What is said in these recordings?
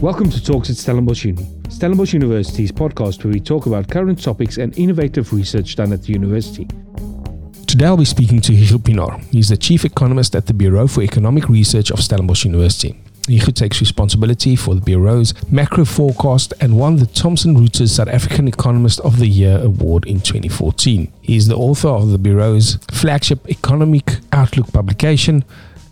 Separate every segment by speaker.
Speaker 1: Welcome to Talks at Stellenbosch Uni, Stellenbosch University's podcast where we talk about current topics and innovative research done at the university. Today I'll be speaking to Hugo Pienaar. He's the chief economist at the Bureau for Economic Research of Stellenbosch University. Hugo takes responsibility for the Bureau's macro forecast and won the Thomson Reuters South African Economist of the Year award in 2014. He is the author of the Bureau's flagship Economic Outlook publication.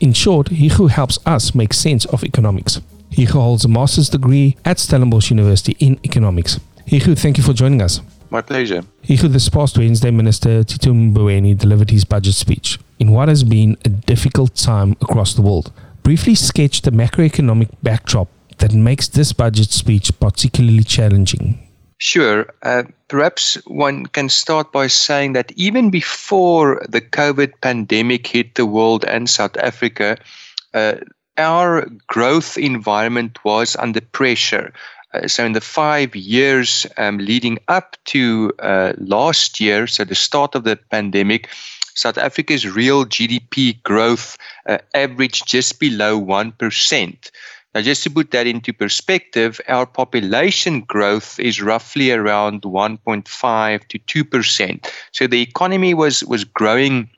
Speaker 1: In short, Hugo helps us make sense of economics. Hugo holds a master's degree at Stellenbosch University in economics. Hugo, thank you for joining us.
Speaker 2: My pleasure.
Speaker 1: Hugo, this past Wednesday, Minister Tito Mboweni delivered his budget speech in what has been a difficult time across the world. Briefly sketch the macroeconomic backdrop that makes this budget speech particularly challenging.
Speaker 2: Sure. Uh, perhaps one can start by saying that even before the COVID pandemic hit the world and South Africa, uh, our growth environment was under pressure. Uh, so, in the five years um, leading up to uh, last year, so the start of the pandemic, South Africa's real GDP growth uh, averaged just below 1%. Now, just to put that into perspective, our population growth is roughly around 1.5 to 2%. So the economy was, was growing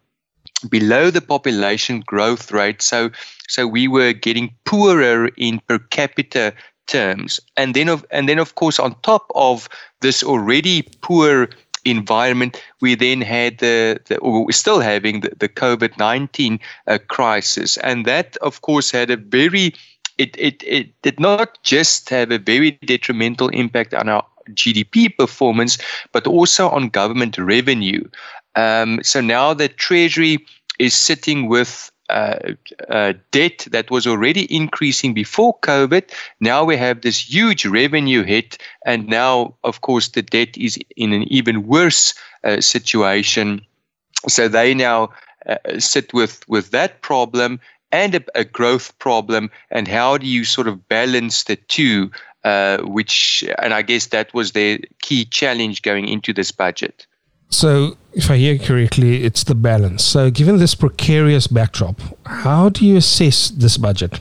Speaker 2: below the population growth rate. So, so we were getting poorer in per capita terms. And then, of, and then, of course, on top of this already poor environment, we then had the, the or we're still having the, the COVID 19 uh, crisis. And that, of course, had a very, it, it, it did not just have a very detrimental impact on our GDP performance, but also on government revenue. Um, so now the Treasury is sitting with uh, uh, debt that was already increasing before COVID. Now we have this huge revenue hit, and now, of course, the debt is in an even worse uh, situation. So they now uh, sit with with that problem and a, a, growth problem, and how do you sort of balance the two? Uh, which, and I guess that was their key challenge going into this budget.
Speaker 1: So, if I hear correctly, it's the balance. So, given this precarious backdrop, how do you assess this budget?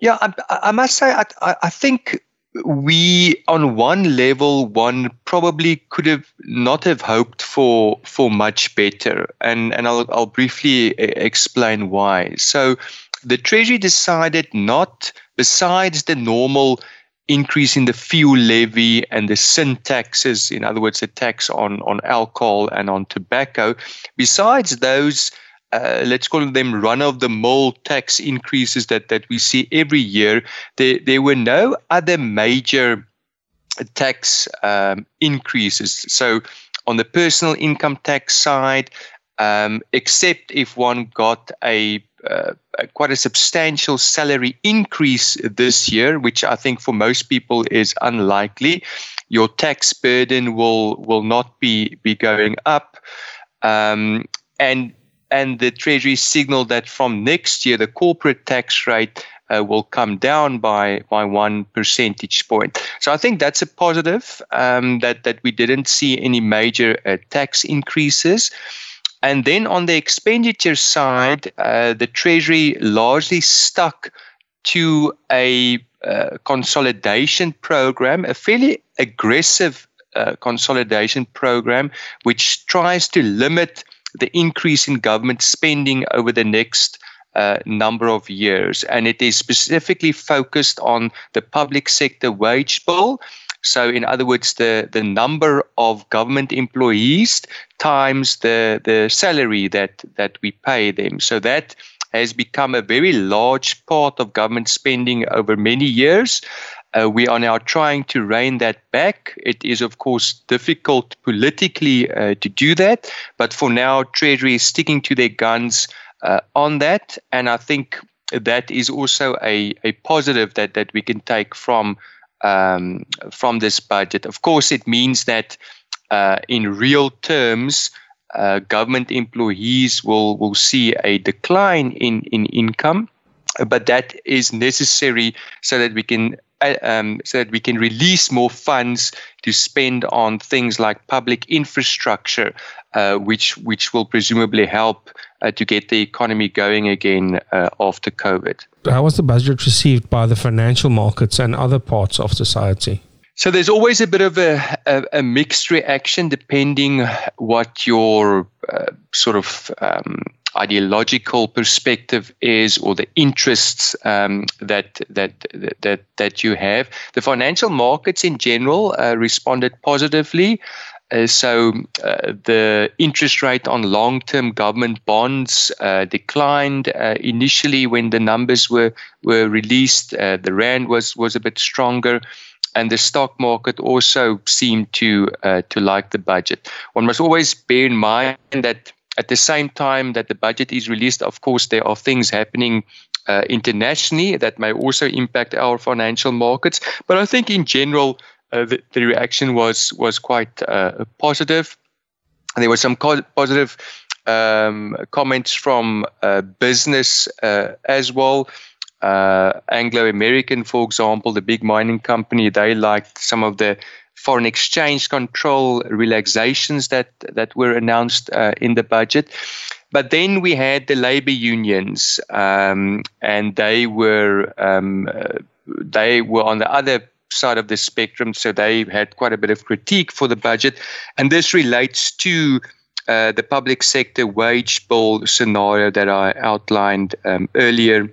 Speaker 2: Yeah, I, I must say, I, I think we, on one level, one probably could have not have hoped for for much better, and and I'll I'll briefly explain why. So, the Treasury decided not, besides the normal increasing the fuel levy and the sin taxes, in other words, the tax on, on alcohol and on tobacco. Besides those, uh, let's call them run of the mill tax increases that, that we see every year, there, there were no other major tax um, increases. So, on the personal income tax side, um, except if one got a uh, quite a substantial salary increase this year, which I think for most people is unlikely. Your tax burden will will not be be going up, um, and and the Treasury signaled that from next year the corporate tax rate uh, will come down by by one percentage point. So I think that's a positive um, that that we didn't see any major uh, tax increases. And then on the expenditure side, uh, the Treasury largely stuck to a uh, consolidation program, a fairly aggressive uh, consolidation program, which tries to limit the increase in government spending over the next uh, number of years. And it is specifically focused on the public sector wage bill so, in other words, the, the number of government employees times the, the salary that, that we pay them. So, that has become a very large part of government spending over many years. Uh, we are now trying to rein that back. It is, of course, difficult politically uh, to do that, but for now, Treasury is sticking to their guns uh, on that, and I think that is also a, a positive that, that we can take from um, from this budget. Of course, it means that uh, in real terms, uh, government employees will, will see a decline in, in income, but that is necessary so that we can uh, um, so that we can release more funds to spend on things like public infrastructure, uh, which which will presumably help uh, to get the economy going again uh, after COVID.
Speaker 1: How was the budget received by the financial markets and other parts of society?
Speaker 2: So there's always a bit of a, a, a mixed reaction depending what your uh, sort of um, ideological perspective is or the interests um, that, that that that you have. The financial markets in general uh, responded positively. Uh, so uh, the interest rate on long-term government bonds uh, declined uh, initially when the numbers were were released. Uh, the rand was was a bit stronger, and the stock market also seemed to uh, to like the budget. One must always bear in mind that at the same time that the budget is released, of course, there are things happening uh, internationally that may also impact our financial markets. But I think in general, the, the, reaction was was quite uh, positive. There were some co- positive um, comments from uh, business uh, as well. Uh, Anglo American, for example, the big mining company, they liked some of the foreign exchange control relaxations that that were announced uh, in the budget. But then we had the labor unions, um, and they were um, uh, they were on the other side of the spectrum, so they had quite a bit of critique for the budget, and this relates to. Uh, the public sector wage bill scenario that I outlined um, earlier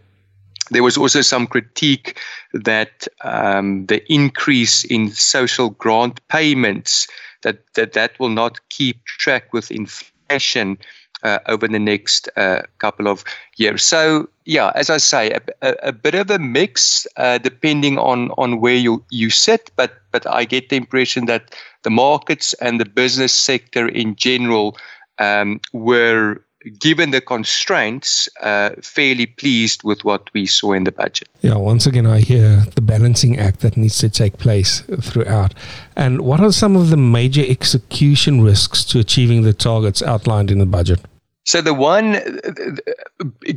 Speaker 2: there was also some critique that um, the increase in social grant payments that, that that will not keep track with inflation uh, over the next uh, couple of years. So yeah, as I say, a, a, a bit of a mix uh, depending on on where you you sit, but but I get the impression that the markets and the business sector in general um, were given the constraints, uh, fairly pleased with what we saw in the budget.
Speaker 1: Yeah, once again, I hear the balancing act that needs to take place throughout. And what are some of the major execution risks to achieving the targets outlined in the budget?
Speaker 2: So the one,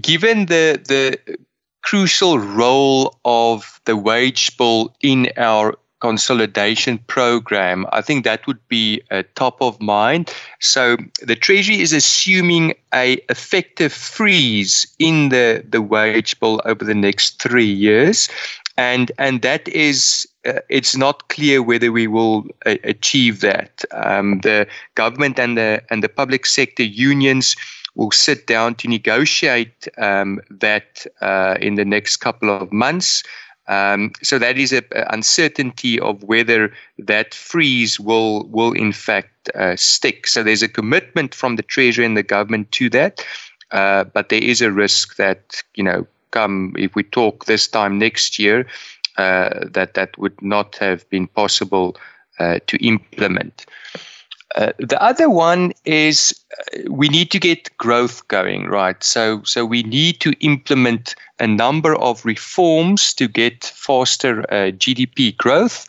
Speaker 2: given the the crucial role of the wage bill in our consolidation program, I think that would be uh, top of mind. So the Treasury is assuming a effective freeze in the, the wage bill over the next three years. And, and that is, uh, it's not clear whether we will uh, achieve that. Um, the government and the, and the public sector unions will sit down to negotiate um, that uh, in the next couple of months. Um, so that is an uncertainty of whether that freeze will will in fact uh, stick. So there's a commitment from the Treasury and the government to that, uh, but there is a risk that you know come if we talk this time next year uh, that that would not have been possible uh, to implement. Uh, the other one is uh, we need to get growth going, right? So, so we need to implement a number of reforms to get faster uh, GDP growth.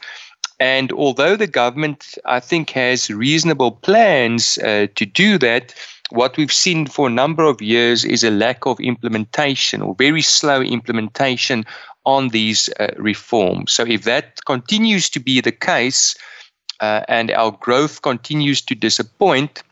Speaker 2: And although the government, I think, has reasonable plans uh, to do that, what we've seen for a number of years is a lack of implementation or very slow implementation on these uh, reforms. So, if that continues to be the case, uh, and our growth continues to disappoint,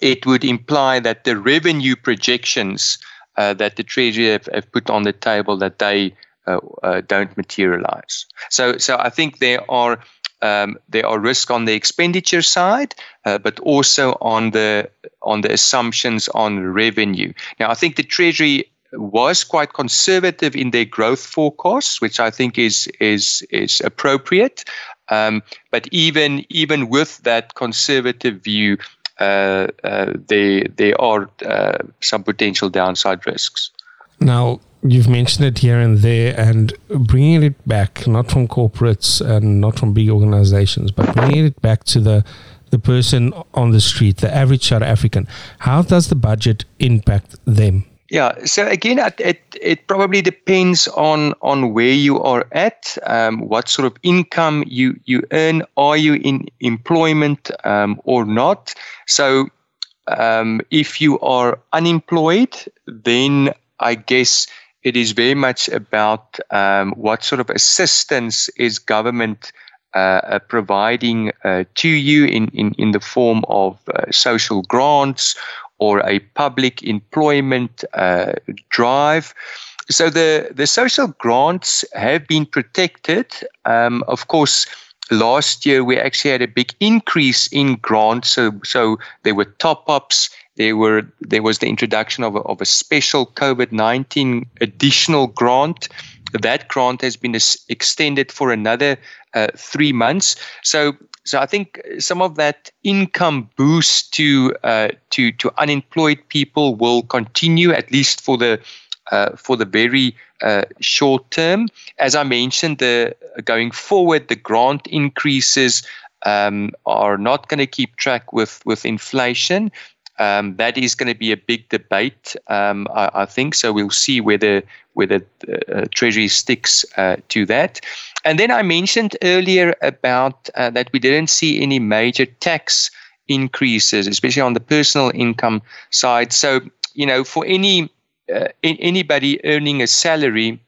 Speaker 2: it would imply that the revenue projections uh, that the Treasury have, have, put on the table that they uh, uh don't materialize. So, so I think there are um, there are risks on the expenditure side, uh, but also on the on the assumptions on revenue. Now, I think the Treasury was quite conservative in their growth forecasts, which I think is is is appropriate. Um, but even even with that conservative view, uh, uh, there there are uh, some potential downside risks.
Speaker 1: Now you've mentioned it here and there, and bringing it back not from corporates and not from big organizations, but bringing it back to the the person on the street, the average South African. How does the budget impact them?
Speaker 2: Yeah. So again, it it probably depends on on where you are at, um, what sort of income you you earn. Are you in employment um, or not? So um, if you are unemployed, then I guess it is very much about um, what sort of assistance is government. Uh, uh, providing uh, to you in, in, in the form of uh, social grants or a public employment uh, drive. so the the social grants have been protected. Um, of course, last year we actually had a big increase in grants. So so there were top ups. There were there was the introduction of a, of a special COVID nineteen additional grant. That grant has been extended for another uh, three months. So so I think some of that income boost to uh, to to unemployed people will continue at least for the uh, for the very uh, short term. As I mentioned, the going forward, the grant increases um, are not going to keep track with with inflation. Um, that is going to be a big debate, um, I, I, think. So we'll see whether whether uh, Treasury sticks uh, to that. And then I mentioned earlier about uh, that we didn't see any major tax increases, especially on the personal income side. So you know, for any uh, anybody earning a salary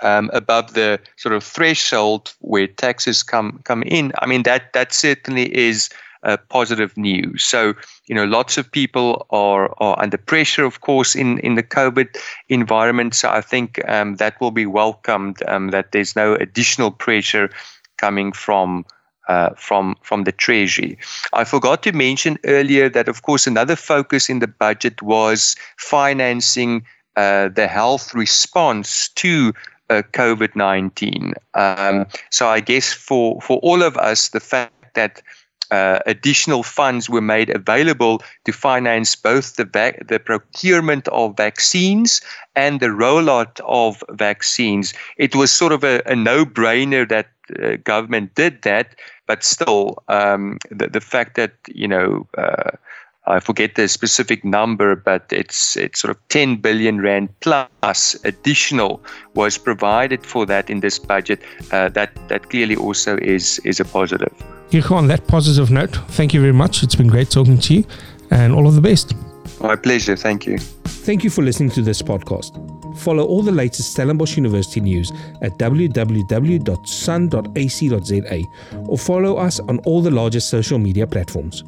Speaker 2: um, above the sort of threshold where taxes come come in, I mean that that certainly is uh, positive news. So, you know, lots of people are, are under pressure, of course, in, in the COVID environment. So I think um, that will be welcomed, um, that there's no additional pressure coming from. Uh, from from the treasury. I forgot to mention earlier that, of course, another focus in the budget was financing uh, the health response to uh, COVID nineteen. Um, so I guess for for all of us, the fact that uh, additional funds were made available to finance both the vac- the procurement of vaccines and the rollout of vaccines. It was sort of a, a no-brainer that uh, government did that, but still, um, the, the fact that you know. Uh, I forget the specific number, but it's it's sort of 10 billion rand plus additional was provided for that in this budget. Uh, that that clearly also is is a positive.
Speaker 1: Hugo, on that positive note, thank you very much. It's been great talking to you, and all of the best.
Speaker 2: My pleasure. Thank you.
Speaker 1: Thank you for listening to this podcast. Follow all the latest Stellenbosch University news at www.sun.ac.za or follow us on all the largest social media platforms.